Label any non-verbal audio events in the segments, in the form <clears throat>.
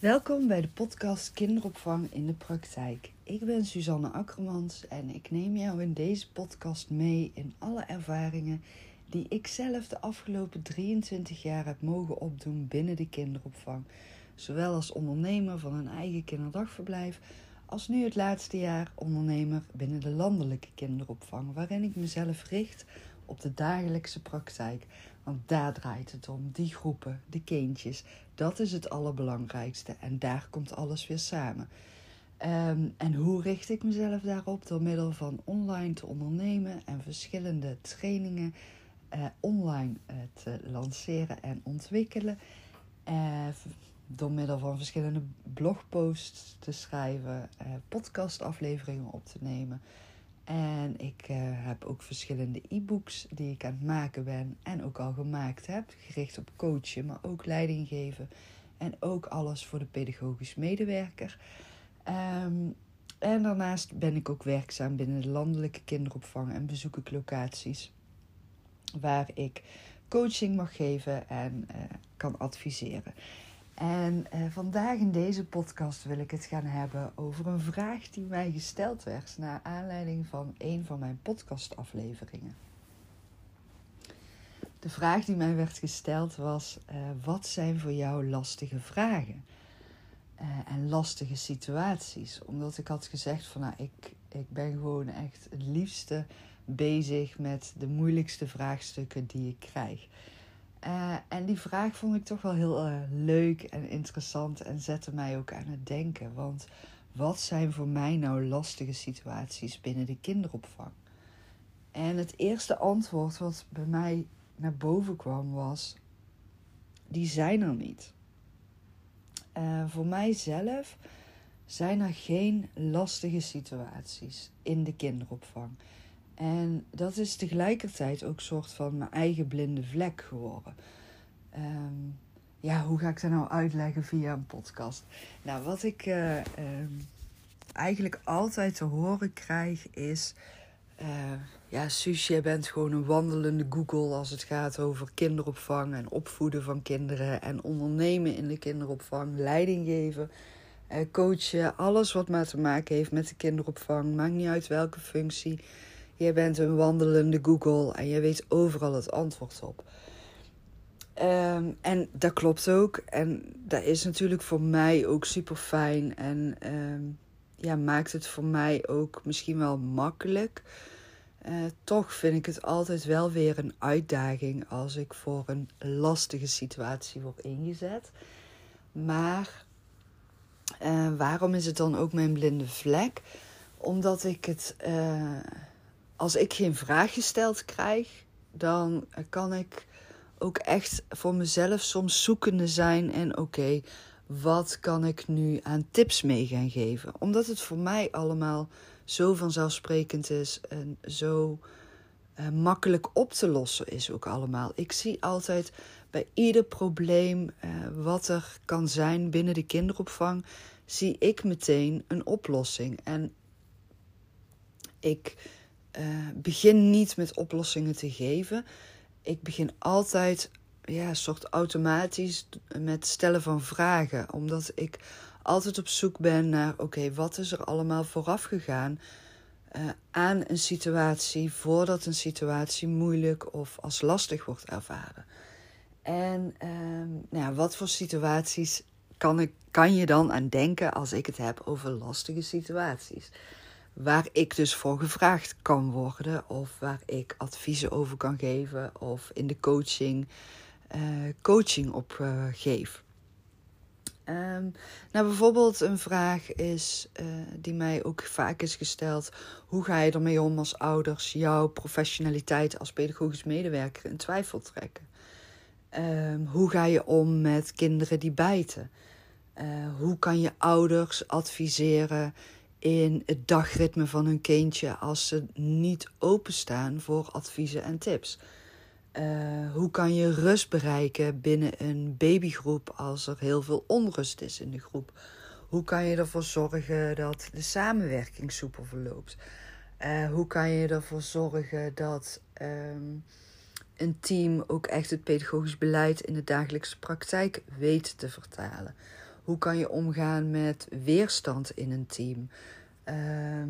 Welkom bij de podcast Kinderopvang in de Praktijk. Ik ben Suzanne Akkermans en ik neem jou in deze podcast mee in alle ervaringen die ik zelf de afgelopen 23 jaar heb mogen opdoen binnen de kinderopvang. Zowel als ondernemer van een eigen kinderdagverblijf, als nu het laatste jaar ondernemer binnen de landelijke kinderopvang, waarin ik mezelf richt op de dagelijkse praktijk. Want daar draait het om, die groepen, de kindjes. Dat is het allerbelangrijkste en daar komt alles weer samen. Ehm, en hoe richt ik mezelf daarop? Door middel van online te ondernemen en verschillende trainingen uh, online uh, te lanceren en ontwikkelen. Uh, door middel van verschillende blogposts te schrijven, podcastafleveringen op te nemen. En ik heb ook verschillende e-books die ik aan het maken ben en ook al gemaakt heb, gericht op coachen, maar ook leiding geven en ook alles voor de pedagogisch medewerker. Um, en daarnaast ben ik ook werkzaam binnen de landelijke kinderopvang en bezoek ik locaties waar ik coaching mag geven en uh, kan adviseren. En uh, vandaag in deze podcast wil ik het gaan hebben over een vraag die mij gesteld werd naar aanleiding van een van mijn podcastafleveringen. De vraag die mij werd gesteld was: uh, wat zijn voor jou lastige vragen en lastige situaties? Omdat ik had gezegd van nou, ik, ik ben gewoon echt het liefste bezig met de moeilijkste vraagstukken die ik krijg. Uh, en die vraag vond ik toch wel heel uh, leuk en interessant en zette mij ook aan het denken. Want wat zijn voor mij nou lastige situaties binnen de kinderopvang? En het eerste antwoord wat bij mij naar boven kwam was: die zijn er niet. Uh, voor mijzelf zijn er geen lastige situaties in de kinderopvang. En dat is tegelijkertijd ook een soort van mijn eigen blinde vlek geworden. Um, ja, hoe ga ik dat nou uitleggen via een podcast? Nou, wat ik uh, um, eigenlijk altijd te horen krijg is... Uh, ja, Suus, jij bent gewoon een wandelende Google als het gaat over kinderopvang en opvoeden van kinderen en ondernemen in de kinderopvang, leiding geven, uh, coachen, alles wat maar te maken heeft met de kinderopvang, maakt niet uit welke functie. Jij bent een wandelende Google en je weet overal het antwoord op. Um, en dat klopt ook. En dat is natuurlijk voor mij ook super fijn. En um, ja, maakt het voor mij ook misschien wel makkelijk. Uh, toch vind ik het altijd wel weer een uitdaging als ik voor een lastige situatie word ingezet. Maar uh, waarom is het dan ook mijn blinde vlek? Omdat ik het. Uh, als ik geen vraag gesteld krijg, dan kan ik ook echt voor mezelf soms zoekende zijn en oké, wat kan ik nu aan tips mee gaan geven? Omdat het voor mij allemaal zo vanzelfsprekend is en zo uh, makkelijk op te lossen is ook allemaal. Ik zie altijd bij ieder probleem uh, wat er kan zijn binnen de kinderopvang, zie ik meteen een oplossing. En ik uh, begin niet met oplossingen te geven. Ik begin altijd ja, soort automatisch met stellen van vragen. Omdat ik altijd op zoek ben naar: oké, wat is er allemaal vooraf gegaan uh, aan een situatie voordat een situatie moeilijk of als lastig wordt ervaren. En uh, nou ja, wat voor situaties kan, ik, kan je dan aan denken als ik het heb over lastige situaties? Waar ik dus voor gevraagd kan worden of waar ik adviezen over kan geven of in de coaching uh, coaching op uh, geef. Um, nou, bijvoorbeeld een vraag is uh, die mij ook vaak is gesteld: hoe ga je ermee om als ouders jouw professionaliteit als pedagogisch medewerker in twijfel trekken? Um, hoe ga je om met kinderen die bijten? hoe kan je ouders adviseren in het dagritme van hun kindje als ze niet openstaan voor adviezen en tips? Uh, hoe kan je rust bereiken binnen een babygroep als er heel veel onrust is in de groep? Hoe kan je ervoor zorgen dat de samenwerking soepel verloopt? Uh, hoe kan je ervoor zorgen dat um, een team ook echt het pedagogisch beleid in de dagelijkse praktijk weet te vertalen? Hoe kan je omgaan met weerstand in een team? Ehm,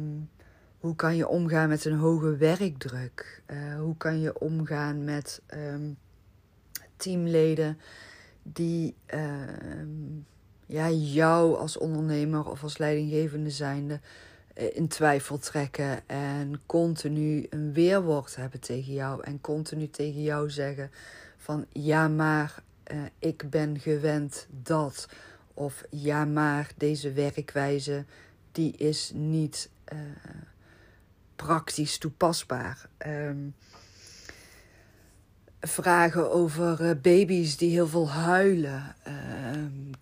hoe kan je omgaan met een hoge werkdruk? Uh, hoe kan je omgaan met ehm, teamleden die um, ja, jou als ondernemer of als leidinggevende zijnde eh, in twijfel trekken en continu een weerwoord hebben tegen jou en continu tegen jou zeggen van ja maar uh, ik ben gewend dat of ja maar deze werkwijze die is niet uh, praktisch toepasbaar. Um, vragen over uh, baby's die heel veel huilen, uh,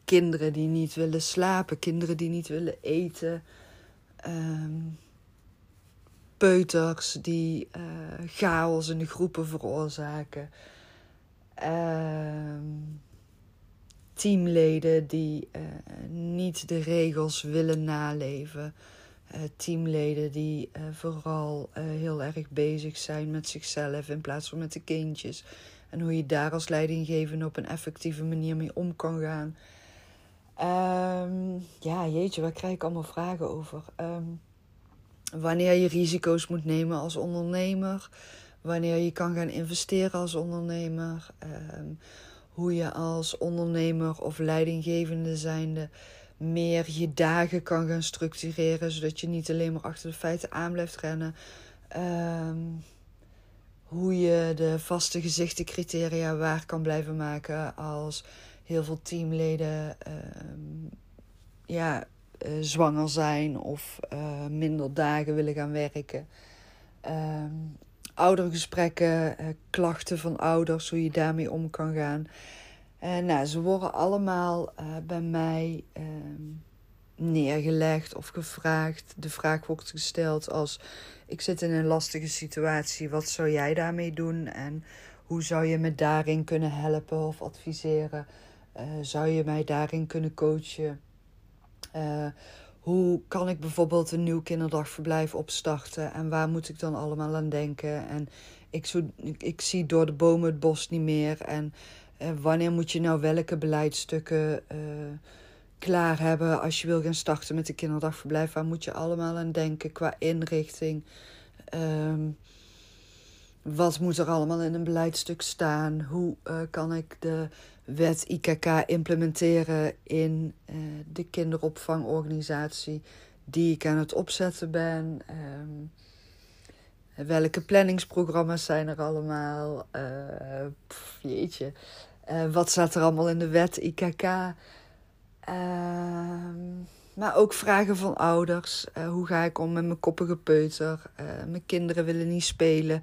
kinderen die niet willen slapen, kinderen die niet willen eten, uh, peuters die uh, chaos in de groepen veroorzaken, ehm, teamleden die uh, niet de regels willen naleven. Uh, teamleden die uh, vooral heel erg bezig zijn met zichzelf in plaats van met de kindjes. En hoe je daar als leidinggevende op een effectieve manier mee om kan gaan. Um, ja, jeetje, waar krijg ik allemaal vragen over? Um, wanneer je risico's moet nemen als ondernemer. Wanneer je kan gaan investeren als ondernemer. Um, hoe je als ondernemer of leidinggevende zijnde meer je dagen kan gaan structureren, zodat je niet alleen maar achter de feiten aan blijft rennen. Um, hoe je de vaste gezichtencriteria waar kan blijven maken als heel veel teamleden um, ja, uh, zwanger zijn of uh, minder dagen willen gaan werken. Um, oudergesprekken, uh, klachten van ouders, hoe je daarmee om kan gaan. En nou, ze worden allemaal uh, bij mij uh, neergelegd of gevraagd. De vraag wordt gesteld als: Ik zit in een lastige situatie, wat zou jij daarmee doen? En hoe zou je me daarin kunnen helpen of adviseren? Uh, zou je mij daarin kunnen coachen? Hoe kan ik bijvoorbeeld een nieuw kinderdagverblijf opstarten? En waar moet ik dan allemaal aan denken? En ik, zo, ik, zie door de bomen het bos niet meer. En uh, wanneer moet je nou welke beleidsstukken uh, klaar hebben als je wil gaan starten met de kinderdagverblijf? Waar moet je allemaal aan denken qua inrichting? Um, wat moet er allemaal in een beleidstuk staan? Hoe uh, kan ik de wet IKK implementeren in de kinderopvangorganisatie die ik aan het opzetten ben? Um, welke planningsprogramma's zijn er allemaal? Pff, jeetje. Uh, wat staat er allemaal in de wet, IKK? Ehm, maar ook vragen van ouders. Hoe ga ik om met mijn koppige peuter? Eh, mijn kinderen willen niet spelen.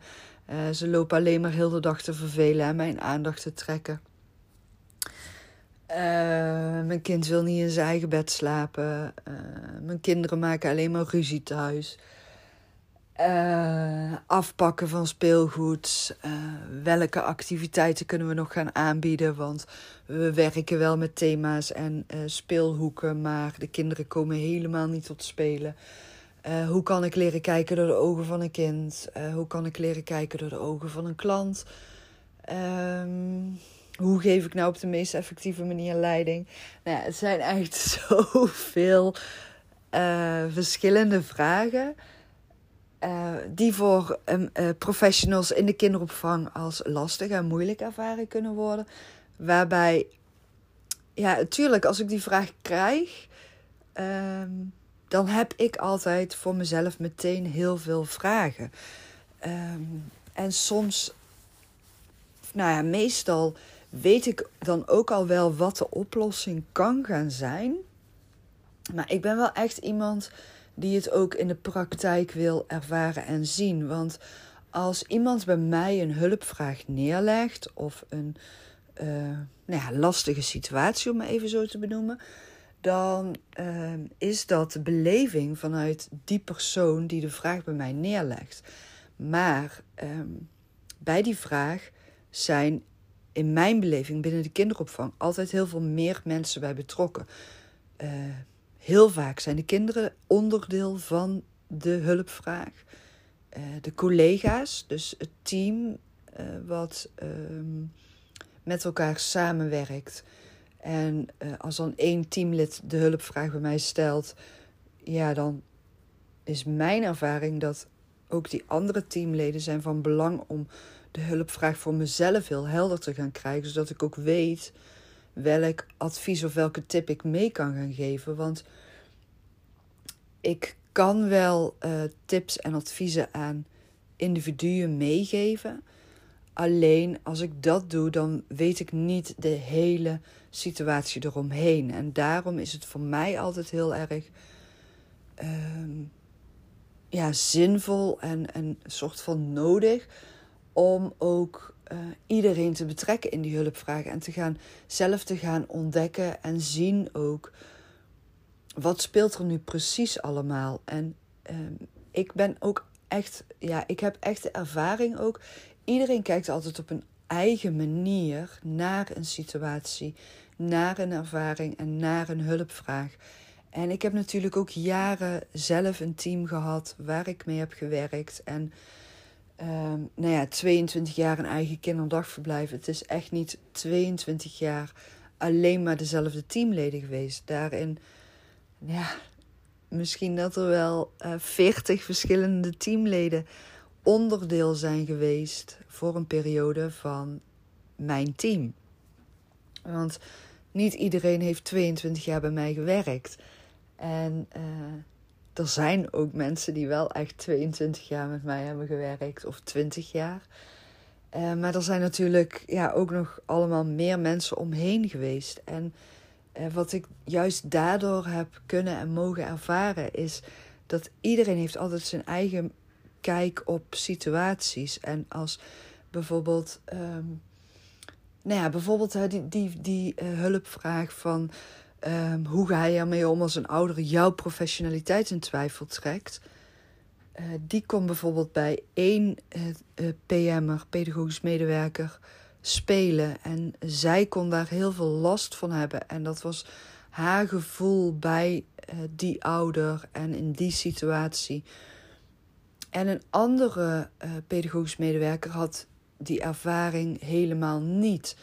ze lopen alleen maar heel de dag te vervelen en mijn aandacht te trekken. Mijn kind wil niet in zijn eigen bed slapen. mijn kinderen maken alleen maar ruzie thuis. Uh, afpakken van speelgoed. Welke activiteiten kunnen we nog gaan aanbieden? Want we werken wel met thema's en speelhoeken, maar de kinderen komen helemaal niet tot spelen. hoe kan ik leren kijken door de ogen van een kind? hoe kan ik leren kijken door de ogen van een klant? Um, hoe geef ik nou op de meest effectieve manier leiding? Nou ja, het zijn echt <laughs> zoveel verschillende vragen. Uh, die voor um, uh, professionals in de kinderopvang als lastig en moeilijk ervaren kunnen worden. Waarbij, ja, natuurlijk, als ik die vraag krijg, um, dan heb ik altijd voor mezelf meteen heel veel vragen. Um, en soms, nou ja, meestal weet ik dan ook al wel wat de oplossing kan gaan zijn. Maar ik ben wel echt iemand die het ook in de praktijk wil ervaren en zien. Want als iemand bij mij een hulpvraag neerlegt of een uh, nou ja, lastige situatie, om het even zo te benoemen, dan uh, is dat de beleving vanuit die persoon die de vraag bij mij neerlegt. Maar um, bij die vraag zijn in mijn beleving binnen de kinderopvang altijd heel veel meer mensen bij betrokken. Uh, Heel vaak zijn de kinderen onderdeel van de hulpvraag. Uh, de collega's, dus het team uh, wat uh, met elkaar samenwerkt En als dan één teamlid de hulpvraag bij mij stelt, ja, dan is mijn ervaring dat ook die andere teamleden zijn van belang om de hulpvraag voor mezelf heel helder te gaan krijgen, zodat ik ook weet welk advies of welke tip ik mee kan gaan geven. Want ik kan wel uh, tips en adviezen aan individuen meegeven. Alleen als ik dat doe, dan weet ik niet de hele situatie eromheen. En daarom is het voor mij altijd heel erg uh, ja, zinvol en een soort van nodig om ook uh, iedereen te betrekken in die hulpvragen en te gaan zelf te gaan ontdekken en zien ook wat speelt er nu precies allemaal. En uh, ik ben ook echt, ja, ik heb echt de ervaring ook. Iedereen kijkt altijd op een eigen manier naar een situatie, naar een ervaring en naar een hulpvraag. En ik heb natuurlijk ook jaren zelf een team gehad waar ik mee heb gewerkt. En Ehm, nou ja, 22 jaar een eigen kinderdagverblijf. Het is echt niet 22 jaar alleen maar dezelfde teamleden geweest. Daarin, ja, misschien dat er wel uh, eh, 40 verschillende teamleden onderdeel zijn geweest voor een periode van mijn team. Want niet iedereen heeft 22 jaar bij mij gewerkt. En uh, er zijn ook mensen die wel echt 22 jaar met mij hebben gewerkt, of 20 jaar. Uh, maar er zijn natuurlijk ja, ook nog allemaal meer mensen omheen geweest. En uh, wat ik juist daardoor heb kunnen en mogen ervaren, is dat iedereen heeft altijd zijn eigen kijk op situaties. En als bijvoorbeeld, um, nou ja, bijvoorbeeld die, die, die uh, hulpvraag van Um, hoe ga je ermee om als een ouder jouw professionaliteit in twijfel trekt? Uh, die komt bijvoorbeeld bij één uh, uh, PM'er, pedagogisch medewerker, spelen. En zij kon daar heel veel last van hebben. En dat was haar gevoel bij die ouder en in die situatie. En een andere pedagogisch medewerker had die ervaring helemaal niet.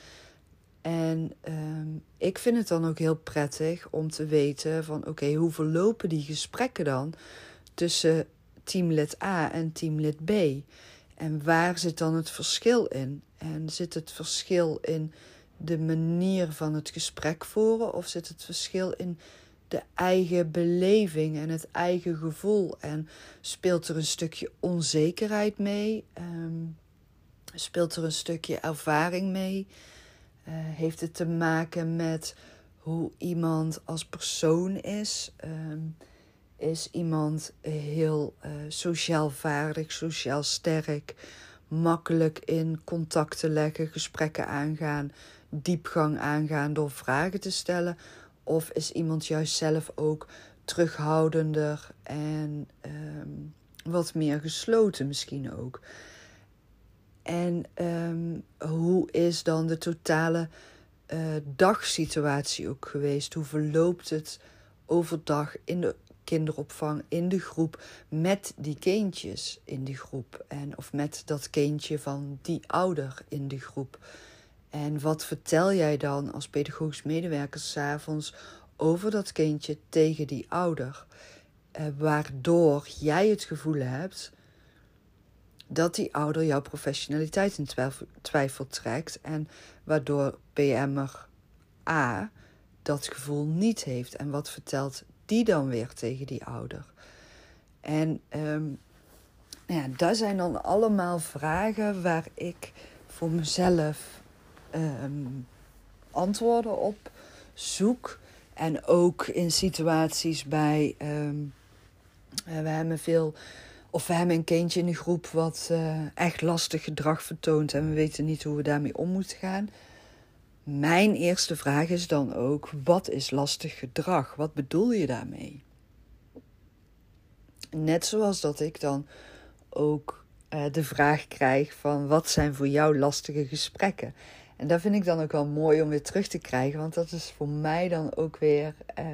En um, ik vind het dan ook heel prettig om te weten van oké, hoe verlopen die gesprekken dan tussen teamlid A en teamlid B? En waar zit dan het verschil in? En zit het verschil in de manier van het gesprek voeren of zit het verschil in de eigen beleving en het eigen gevoel? En speelt er een stukje onzekerheid mee? Um, speelt er een stukje ervaring mee? Uh, heeft het te maken met hoe iemand als persoon is? Um, is iemand heel uh, sociaal vaardig, sociaal sterk, makkelijk in contact te leggen, gesprekken aangaan, diepgang aangaan door vragen te stellen? Of is iemand juist zelf ook terughoudender en um, wat meer gesloten misschien ook? En um, hoe is dan de totale uh, dagsituatie ook geweest? Hoe verloopt het overdag in de kinderopvang, in de groep, met die kindjes in die groep? En, of met dat kindje van die ouder in de groep? En wat vertel jij dan als pedagogisch medewerker s'avonds over dat kindje tegen die ouder? Uh, waardoor jij het gevoel hebt dat die ouder jouw professionaliteit in twijfel, trekt en waardoor PM'er A dat gevoel niet heeft. En wat vertelt die dan weer tegen die ouder? En um, ja, dat zijn dan allemaal vragen waar ik voor mezelf um, antwoorden op zoek. En ook in situaties bij. Um, we hebben veel of we hebben een kindje in de groep wat uh, echt lastig gedrag vertoont en we weten niet hoe we daarmee om moeten gaan. Mijn eerste vraag is dan ook: wat is lastig gedrag? Wat bedoel je daarmee? Net zoals dat ik dan ook uh, de vraag krijg van wat zijn voor jou lastige gesprekken? En dat vind ik dan ook wel mooi om weer terug te krijgen, want dat is voor mij dan ook weer uh,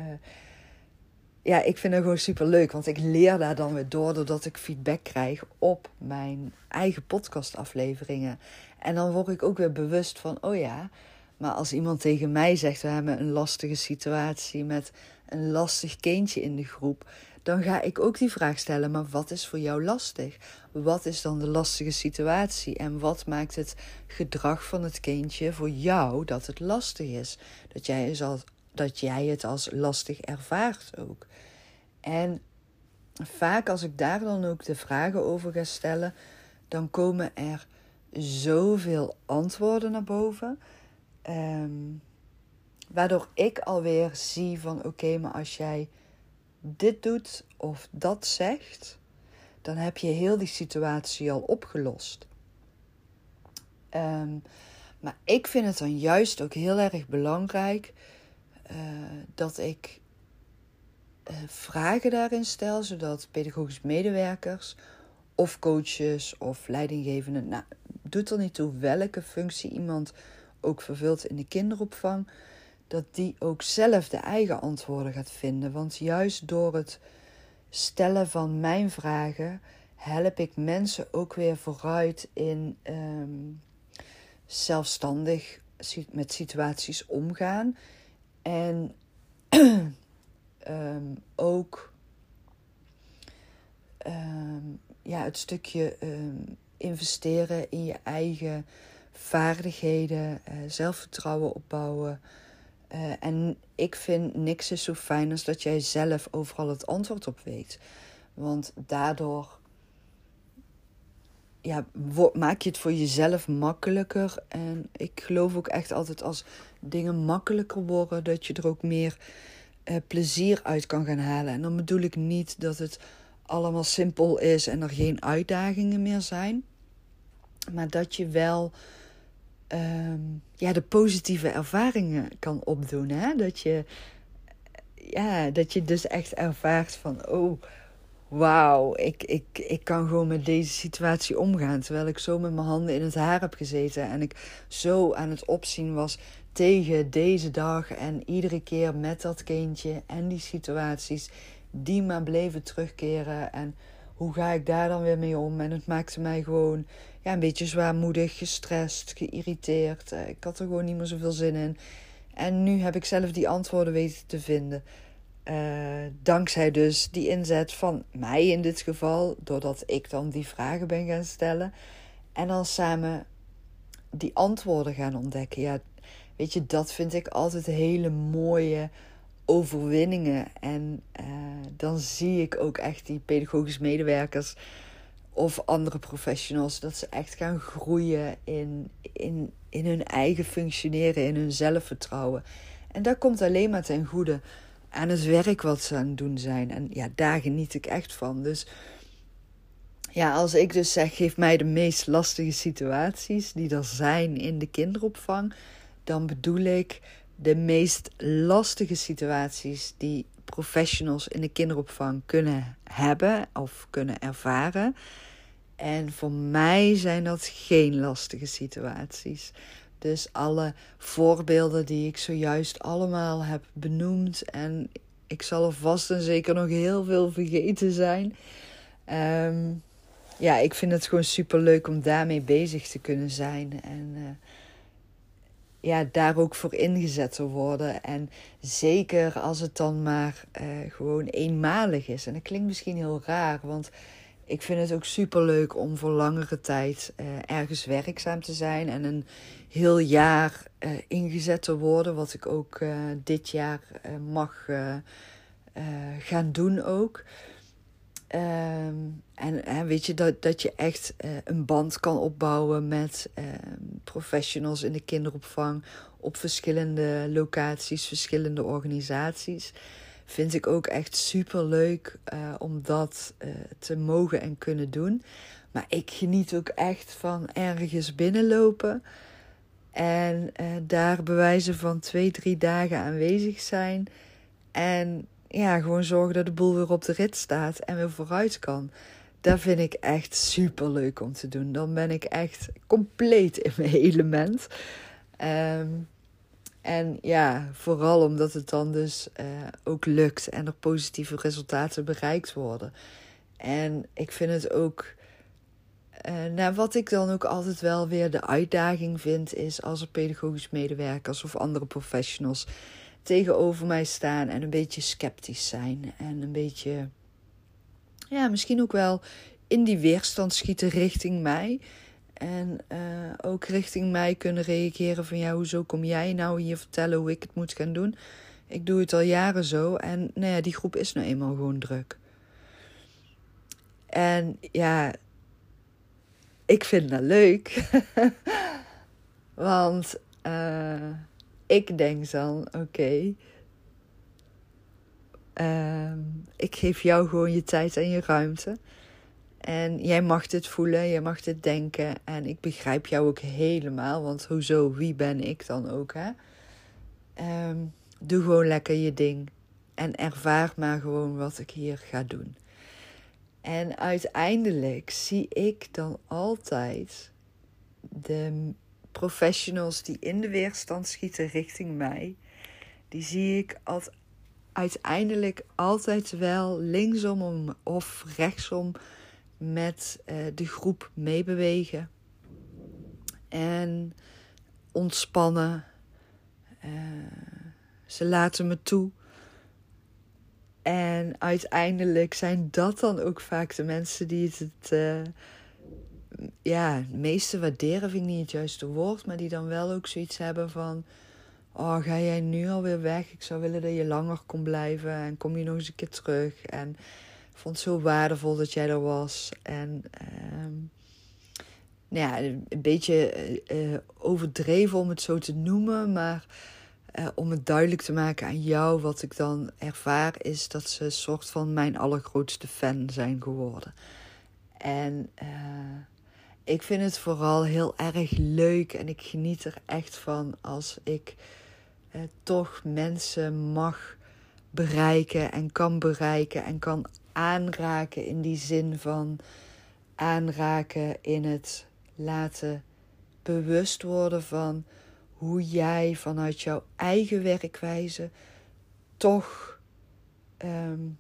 ja, ik vind het gewoon super leuk. Want ik leer daar dan weer door doordat ik feedback krijg op mijn eigen podcastafleveringen. En dan word ik ook weer bewust van, oh ja, Maar als iemand tegen mij zegt: We hebben een lastige situatie met een lastig kindje in de groep. Dan ga ik ook die vraag stellen: Maar wat is voor jou lastig? Wat is dan de lastige situatie? En wat maakt het gedrag van het kindje voor jou dat het lastig is? Dat jij het als, dat jij het als lastig ervaart ook. En vaak als ik daar dan ook de vragen over ga stellen, dan komen er zoveel antwoorden naar boven. Um, waardoor ik alweer zie van oké, maar als jij dit doet of dat zegt, dan heb je heel die situatie al opgelost. Um, maar ik vind het dan juist ook heel erg belangrijk uh, dat ik uh, vragen daarin stel, zodat pedagogische medewerkers of coaches of leidinggevenden, nou, doet er niet toe welke functie iemand ook vervult in de kinderopvang, dat die ook zelf de eigen antwoorden gaat vinden. Want juist door het stellen van mijn vragen help ik mensen ook weer vooruit in um, zelfstandig met situaties omgaan. En um, <clears throat> ook um, ja, het stukje investeren in je eigen vaardigheden, uh, zelfvertrouwen opbouwen. Uh, en ik vind niks is zo fijn als dat jij zelf overal het antwoord op weet. Want daardoor ja, maak je het voor jezelf makkelijker. En ik geloof ook echt altijd als dingen makkelijker worden, dat je er ook meer uh, plezier uit kan gaan halen. En dan bedoel ik niet dat het allemaal simpel is en er geen uitdagingen meer zijn. Maar dat je wel um, ja, de positieve ervaringen kan opdoen. Hè? Dat, je, ja, dat je dus echt ervaart van, oh, wauw, ik, ik, ik kan gewoon met deze situatie omgaan. Terwijl ik zo met mijn handen in het haar heb gezeten en ik zo aan het opzien was tegen deze dag en iedere keer met dat kindje en die situaties die maar bleven terugkeren. En hoe ga ik daar dan weer mee om? En het maakte mij gewoon ja, een beetje zwaarmoedig, gestrest, geïrriteerd. Eh, ik had er gewoon niet meer zoveel zin in. En nu heb ik zelf die antwoorden weten te vinden. Uh, dankzij dus die inzet van mij in dit geval, doordat ik dan die vragen ben gaan stellen. En dan samen die antwoorden gaan ontdekken. Ja, weet je, dat vind ik altijd hele mooie overwinningen. En uh, dan zie ik ook echt die pedagogisch medewerkers of andere professionals, dat ze echt gaan groeien in, in, in hun eigen functioneren, in hun zelfvertrouwen. En dat komt alleen maar ten goede aan het werk wat ze aan het doen zijn. En ja, daar geniet ik echt van. Dus ja, als ik dus zeg, geef mij de meest lastige situaties die er zijn in de kinderopvang, dan bedoel ik de meest lastige situaties die professionals in de kinderopvang kunnen hebben of kunnen ervaren. En voor mij zijn dat geen lastige situaties. Dus alle voorbeelden die ik zojuist allemaal heb benoemd. En ik zal er vast en zeker nog heel veel vergeten zijn. Um, ja, ik vind het gewoon super leuk om daarmee bezig te kunnen zijn. En uh, ja, daar ook voor ingezet te worden. En zeker als het dan maar uh, gewoon eenmalig is. En dat klinkt misschien heel raar, want ik vind het ook super leuk om voor langere tijd uh, ergens werkzaam te zijn en een heel jaar uh, ingezet te worden, wat ik ook dit jaar mag gaan doen ook. Um, en weet je, dat, dat je echt een band kan opbouwen met ehm, professionals in de kinderopvang op verschillende locaties, verschillende organisaties vind ik ook echt super leuk uh, om dat uh, te mogen en kunnen doen. Maar ik geniet ook echt van ergens binnenlopen en daar bewijzen van twee, drie dagen aanwezig zijn. En ja, gewoon zorgen dat de boel weer op de rit staat en weer vooruit kan. Dat vind ik echt super leuk om te doen. Dan ben ik echt compleet in mijn element. Um, en ja, vooral omdat het dan dus uh, ook lukt en er positieve resultaten bereikt worden. En ik vind het ook uh, nou, wat ik dan ook altijd wel weer de uitdaging vind, is als er pedagogisch medewerkers of andere professionals tegenover mij staan en een beetje sceptisch zijn. En een beetje, ja, misschien ook wel in die weerstand schieten richting mij. En uh, ook richting mij kunnen reageren van ja, hoezo kom jij nou hier vertellen hoe ik het moet gaan doen? Ik doe het al jaren zo en nou ja, die groep is nou eenmaal gewoon druk. En ja, ik vind dat leuk. <laughs> Want uh, ik denk dan, oké, uh, ik geef jou gewoon je tijd en je ruimte. En jij mag dit voelen, jij mag dit denken. En ik begrijp jou ook helemaal, want hoezo, wie ben ik dan ook, hè? Um, doe gewoon lekker je ding. En ervaar maar gewoon wat ik hier ga doen. En uiteindelijk zie ik dan altijd de professionals die in de weerstand schieten richting mij. Die zie ik als uiteindelijk altijd wel linksom of rechtsom met uh, de groep meebewegen. En ontspannen. Uh, ze laten me toe. En uiteindelijk zijn dat dan ook vaak de mensen die het, uh, ja, meeste waarderen, vind ik niet het juiste woord, maar die dan wel ook zoiets hebben van: Oh, ga jij nu alweer weg? Ik zou willen dat je langer kon blijven en kom je nog eens een keer terug. En ik vond het zo waardevol dat jij er was. En uh, nou ja, een beetje uh, overdreven om het zo te noemen, maar uh, om het duidelijk te maken aan jou, wat ik dan ervaar, is dat ze een soort van mijn allergrootste fan zijn geworden. En ik vind het vooral heel erg leuk en ik geniet er echt van als ik uh, toch mensen mag bereiken en kan bereiken en kan aanraken in die zin van aanraken in het laten bewust worden van hoe jij vanuit jouw eigen werkwijze toch um,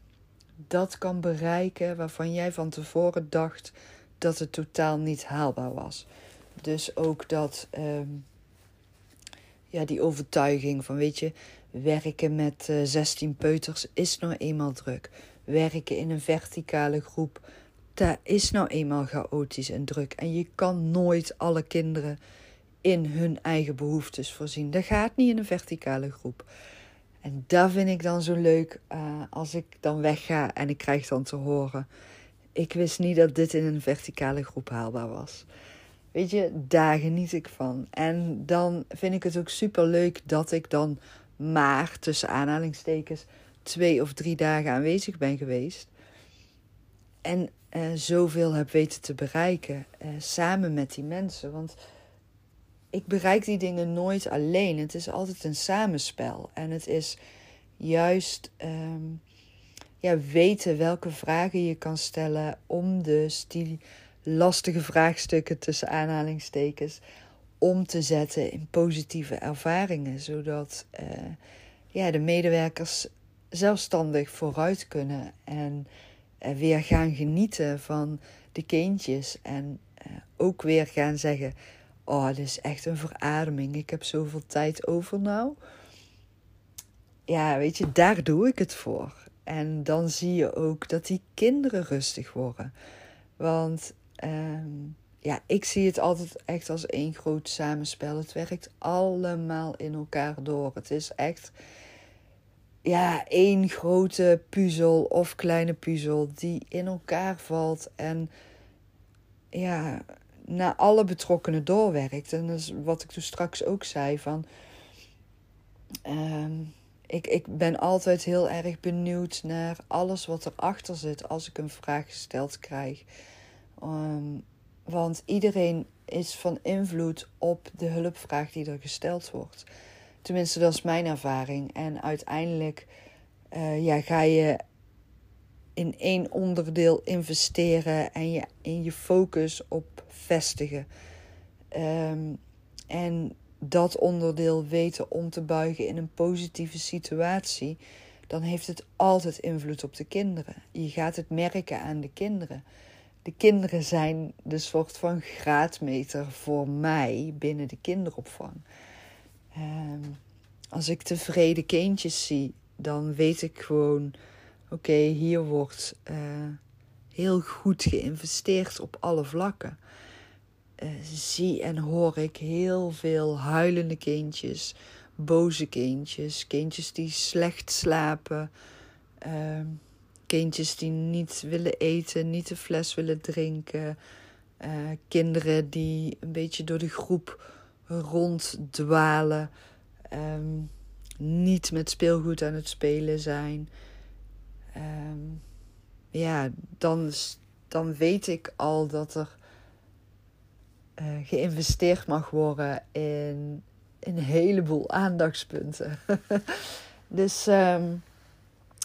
dat kan bereiken waarvan jij van tevoren dacht dat het totaal niet haalbaar was. Dus ook dat, um, ja, die overtuiging van, weet je, werken met uh, eh, 16 peuters is nou eenmaal druk. Werken in een verticale groep, dat is nou eenmaal chaotisch en druk. En je kan nooit alle kinderen in hun eigen behoeftes voorzien. Dat gaat niet in een verticale groep. En dat vind ik dan zo leuk uh, als ik dan wegga en ik krijg dan te horen. Ik wist niet dat dit in een verticale groep haalbaar was. Weet je, daar geniet ik van. En dan vind ik het ook super leuk dat ik dan maar tussen aanhalingstekens twee of drie dagen aanwezig ben geweest. En uh, zoveel heb weten te bereiken uh, samen met die mensen. Want ik bereik die dingen nooit alleen. Het is altijd een samenspel. En het is juist um, ja, weten welke vragen je kan stellen om dus die lastige vraagstukken tussen aanhalingstekens om te zetten in positieve ervaringen, zodat uh, ja, de medewerkers zelfstandig vooruit kunnen en uh, weer gaan genieten van de kindjes en uh, ook weer gaan zeggen: Oh, dit is echt een verademing. Ik heb zoveel tijd over nou. Ja, weet je, daar doe ik het voor. En dan zie je ook dat die kinderen rustig worden. Want um, ja, ik zie het altijd echt als één groot samenspel. Het werkt allemaal in elkaar door. Het is echt ja, één grote puzzel of kleine puzzel die in elkaar valt. En ja, naar alle betrokkenen doorwerkt. En dat is wat ik toen straks ook zei van. Um, ik, ik ben altijd heel erg benieuwd naar alles wat erachter zit als ik een vraag gesteld krijg. Um, want iedereen is van invloed op de hulpvraag die er gesteld wordt. Tenminste, dat is mijn ervaring. En uiteindelijk ja, ga je in één onderdeel investeren en je in je focus op vestigen. Um, en dat onderdeel weten om te buigen in een positieve situatie, dan heeft het altijd invloed op de kinderen. Je gaat het merken aan de kinderen. de kinderen zijn de soort van graadmeter voor mij binnen de kinderopvang. Ehm, als ik tevreden kindjes zie, dan weet ik gewoon: oké, hier wordt uh, heel goed geïnvesteerd op alle vlakken. Uh, zie en hoor ik heel veel huilende kindjes, boze kindjes, kindjes die slecht slapen. Uh, kindjes die niet willen eten, niet de fles willen drinken. Uh, kinderen die een beetje door de groep ronddwalen. Um, niet met speelgoed aan het spelen zijn. Um, ja, dan, dan weet ik al dat er uh, geïnvesteerd mag worden in, in een heleboel aandachtspunten. <laughs> dus um,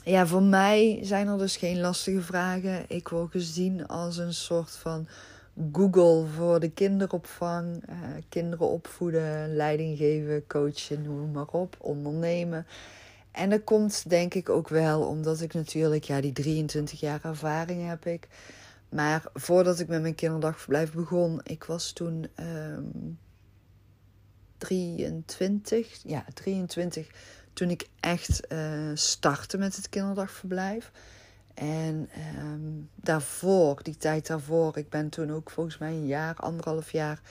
ja, voor mij zijn er dus geen lastige vragen. Ik word gezien als een soort van Google voor de kinderopvang. Uh, kinderen opvoeden, leiding geven, coachen, noem maar op, ondernemen. En dat komt denk ik ook wel omdat ik natuurlijk, ja, die 23 jaar ervaring heb ik. Maar voordat ik met mijn kinderdagverblijf begon, ik was toen um, 23, ja, 23 toen ik echt uh, startte met het kinderdagverblijf. En um, daarvoor, die tijd daarvoor, ik ben toen ook volgens mij een jaar, anderhalf jaar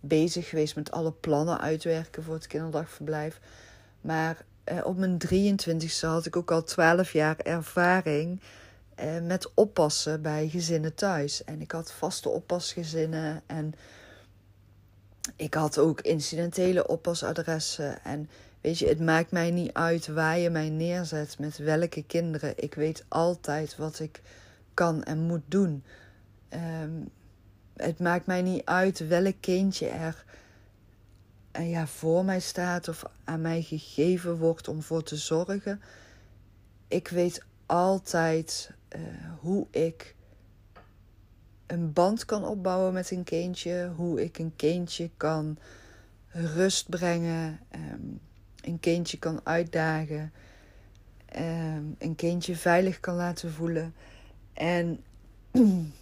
bezig geweest met alle plannen uitwerken voor het kinderdagverblijf. Maar uh, op mijn 23ste had ik ook al 12 jaar ervaring met oppassen bij gezinnen thuis. En ik had vaste oppasgezinnen en ik had ook incidentele oppasadressen. En Weet je, het maakt mij niet uit waar je mij neerzet met welke kinderen. Ik weet altijd wat ik kan en moet doen. Um, het maakt mij niet uit welk kindje er uh, ja, voor mij staat of aan mij gegeven wordt om voor te zorgen. Ik weet altijd hoe ik een band kan opbouwen met een kindje, hoe ik een kindje kan rust brengen. Um, een kindje kan uitdagen, ehm, een kindje veilig kan laten voelen. En <clears throat>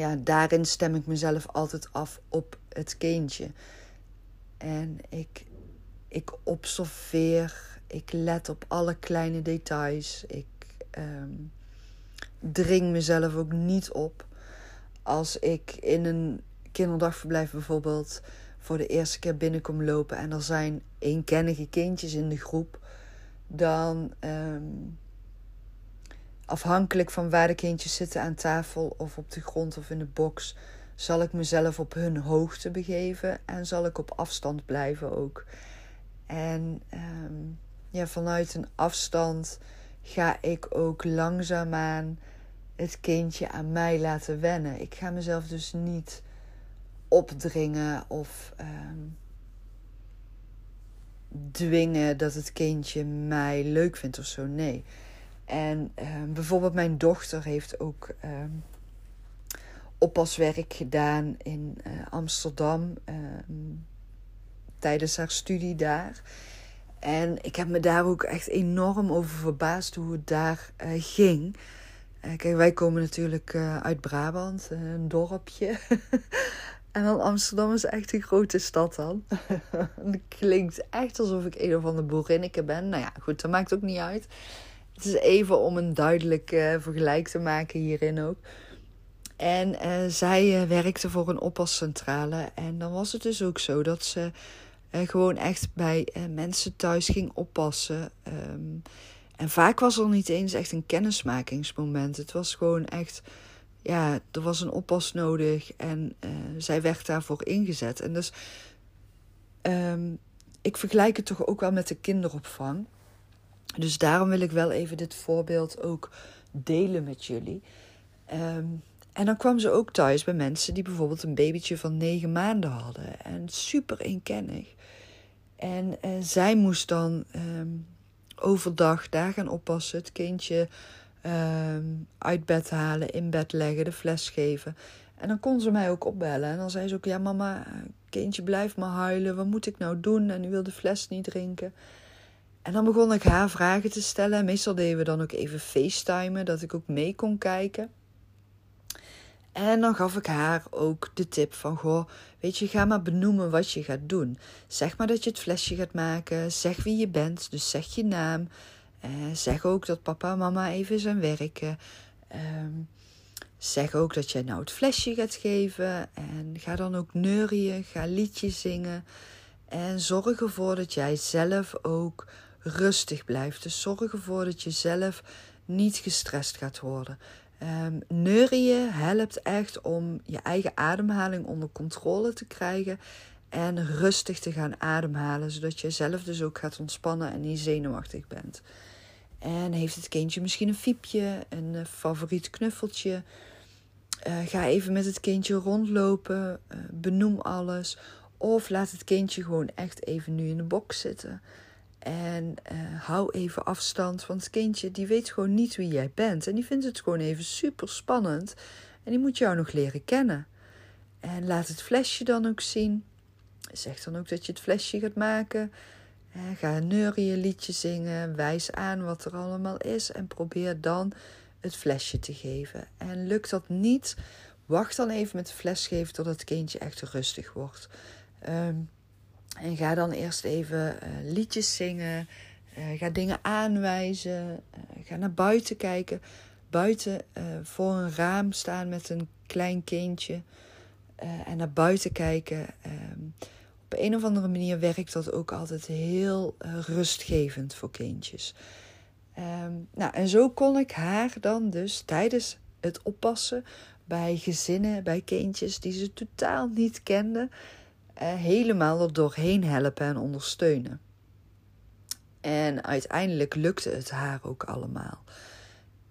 ja, daarin stem ik mezelf altijd af op het kindje. En ik, ik observeer, ik let op alle kleine details. Ik um, dring mezelf ook niet op. Als ik in een kinderdagverblijf bijvoorbeeld voor de eerste keer binnenkom lopen en er zijn eenkennige kindjes in de groep, dan um, afhankelijk van waar de kindjes zitten aan tafel of op de grond of in de box, zal ik mezelf op hun hoogte begeven en zal ik op afstand blijven ook. En um, ja, vanuit een afstand ga ik ook langzaamaan het kindje aan mij laten wennen. Ik ga mezelf dus niet opdringen of um, dwingen dat het kindje mij leuk vindt of zo. Nee. En um, bijvoorbeeld mijn dochter heeft ook um, oppaswerk gedaan in uh, Amsterdam tijdens haar studie daar. En ik heb me daar ook echt enorm over verbaasd hoe het daar uh, ging. Uh, kijk, wij komen natuurlijk uit Brabant, een dorpje. <laughs> En dan Amsterdam is echt een grote stad dan. <laughs> het klinkt echt alsof ik een of andere boerinneke ben. Nou ja, goed, dat maakt ook niet uit. Het is even om een duidelijk vergelijk te maken hierin ook. En zij werkte voor een oppascentrale. En dan was het dus ook zo dat ze gewoon echt bij mensen thuis ging oppassen. Um, en vaak was er niet eens echt een kennismakingsmoment. Het was gewoon echt ja, er was een oppas nodig en uh, zij werd daarvoor ingezet. En dus um, ik vergelijk het toch ook wel met de kinderopvang. Dus daarom wil ik wel even dit voorbeeld ook delen met jullie. Um, en dan kwam ze ook thuis bij mensen die bijvoorbeeld een babytje van negen maanden hadden. En super eenkennig. En uh, zij moest dan um, overdag daar gaan oppassen. Het kindje um, uit bed halen, in bed leggen, de fles geven. En dan kon ze mij ook opbellen. En dan zei ze ook: Ja, mama, kindje blijft maar huilen. Wat moet ik nou doen? En u wil de fles niet drinken. En dan begon ik haar vragen te stellen. Meestal deden we dan ook even facetimen, dat ik ook mee kon kijken. En dan gaf ik haar ook de tip van, goh, weet je, ga maar benoemen wat je gaat doen. Zeg maar dat je het flesje gaat maken, zeg wie je bent, dus zeg je naam. Eh, zeg ook dat papa en mama even zijn werken. Ehm, zeg ook dat jij nou het flesje gaat geven. En ga dan ook neurien, ga liedjes zingen. En zorg ervoor dat jij zelf ook rustig blijft. Dus zorg ervoor dat je zelf niet gestrest gaat worden. Um, neurieën helpt echt om je eigen ademhaling onder controle te krijgen en rustig te gaan ademhalen, zodat je zelf dus ook gaat ontspannen en niet zenuwachtig bent. En heeft het kindje misschien een fiepje, een eh, favoriet knuffeltje? Uh, ga even met het kindje rondlopen, uh, benoem alles. Of laat het kindje gewoon echt even nu in de box zitten. En uh, hou even afstand, want het kindje die weet gewoon niet wie jij bent. En die vindt het gewoon even super spannend. En die moet jou nog leren kennen. En laat het flesje dan ook zien. Zeg dan ook dat je het flesje gaat maken. Uh, ga een neurien liedje zingen. Wijs aan wat er allemaal is. En probeer dan het flesje te geven. En lukt dat niet, wacht dan even met de fles geven totdat het kindje echt rustig wordt. Um, en ga dan eerst even uh, liedjes zingen. Uh, ga dingen aanwijzen. Uh, ga naar buiten kijken. Buiten voor een raam staan met een klein kindje. en naar buiten kijken. Um, op een of andere manier werkt dat ook altijd heel rustgevend voor kindjes. Um, nou, en zo kon ik haar dan dus tijdens het oppassen bij gezinnen, bij kindjes die ze totaal niet kenden eh, helemaal er doorheen helpen en ondersteunen. En uiteindelijk lukte het haar ook allemaal.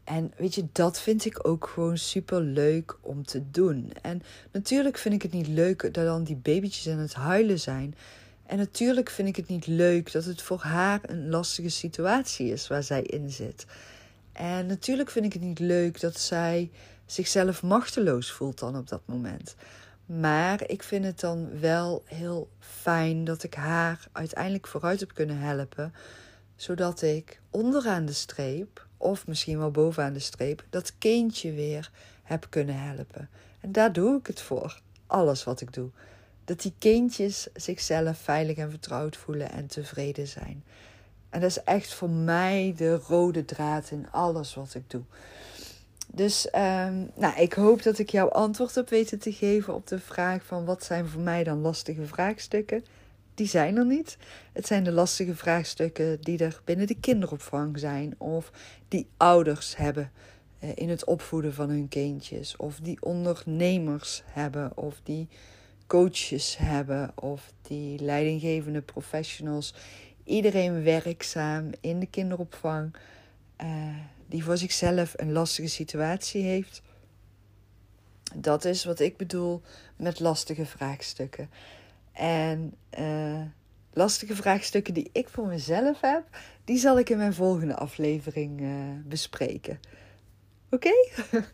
En weet je, dat vind ik ook gewoon super leuk om te doen. En natuurlijk vind ik het niet leuk dat dan die babytjes aan het huilen zijn. En natuurlijk vind ik het niet leuk dat het voor haar een lastige situatie is waar zij in zit. En natuurlijk vind ik het niet leuk dat zij zichzelf machteloos voelt dan op dat moment. Maar ik vind het dan wel heel fijn dat ik haar uiteindelijk vooruit heb kunnen helpen. Zodat ik onderaan de streep, of misschien wel bovenaan de streep, dat kindje weer heb kunnen helpen. En daar doe ik het voor. Alles wat ik doe. Dat die kindjes zichzelf veilig en vertrouwd voelen en tevreden zijn. En dat is echt voor mij de rode draad in alles wat ik doe. Dus um, nou, ik hoop dat ik jou antwoord heb weten te geven op de vraag van wat zijn voor mij dan lastige vraagstukken. Die zijn er niet. Het zijn de lastige vraagstukken die er binnen de kinderopvang zijn of die ouders hebben uh, in het opvoeden van hun kindjes of die ondernemers hebben of die coaches hebben of die leidinggevende professionals. Iedereen werkzaam in de kinderopvang. Uh, die voor zichzelf een lastige situatie heeft. Dat is wat ik bedoel met lastige vraagstukken. En uh, lastige vraagstukken die ik voor mezelf heb, die zal ik in mijn volgende aflevering uh, bespreken. Oké? <laughs>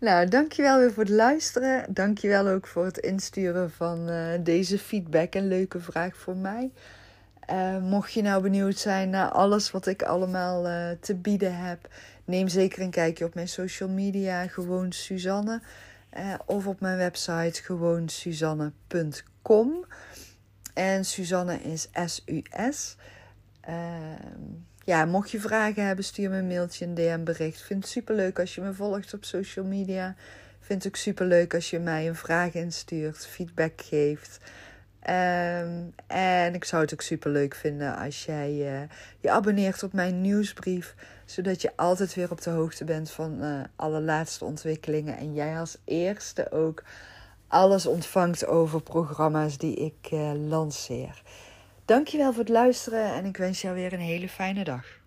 Nou, dankjewel weer voor het luisteren. Dankjewel ook voor het insturen van uh, deze feedback en leuke vraag voor mij. Mocht je nou benieuwd zijn naar alles wat ik allemaal te bieden heb, neem zeker een kijkje op mijn social media, gewoon Suzanne. Uh, of op mijn website, gewoon suzanne.com. En Suzanne is S-U-S. ja, mocht je vragen hebben, stuur me een mailtje, een DM-bericht. Vind het super leuk als je me volgt op social media. Vind het ook super leuk als je mij een vraag instuurt, feedback geeft. Um, en ik zou het ook super leuk vinden als jij uh, je abonneert op mijn nieuwsbrief, zodat je altijd weer op de hoogte bent van uh, alle laatste ontwikkelingen en jij als eerste ook alles ontvangt over programma's die ik uh, lanceer. Dankjewel voor het luisteren en ik wens jou weer een hele fijne dag.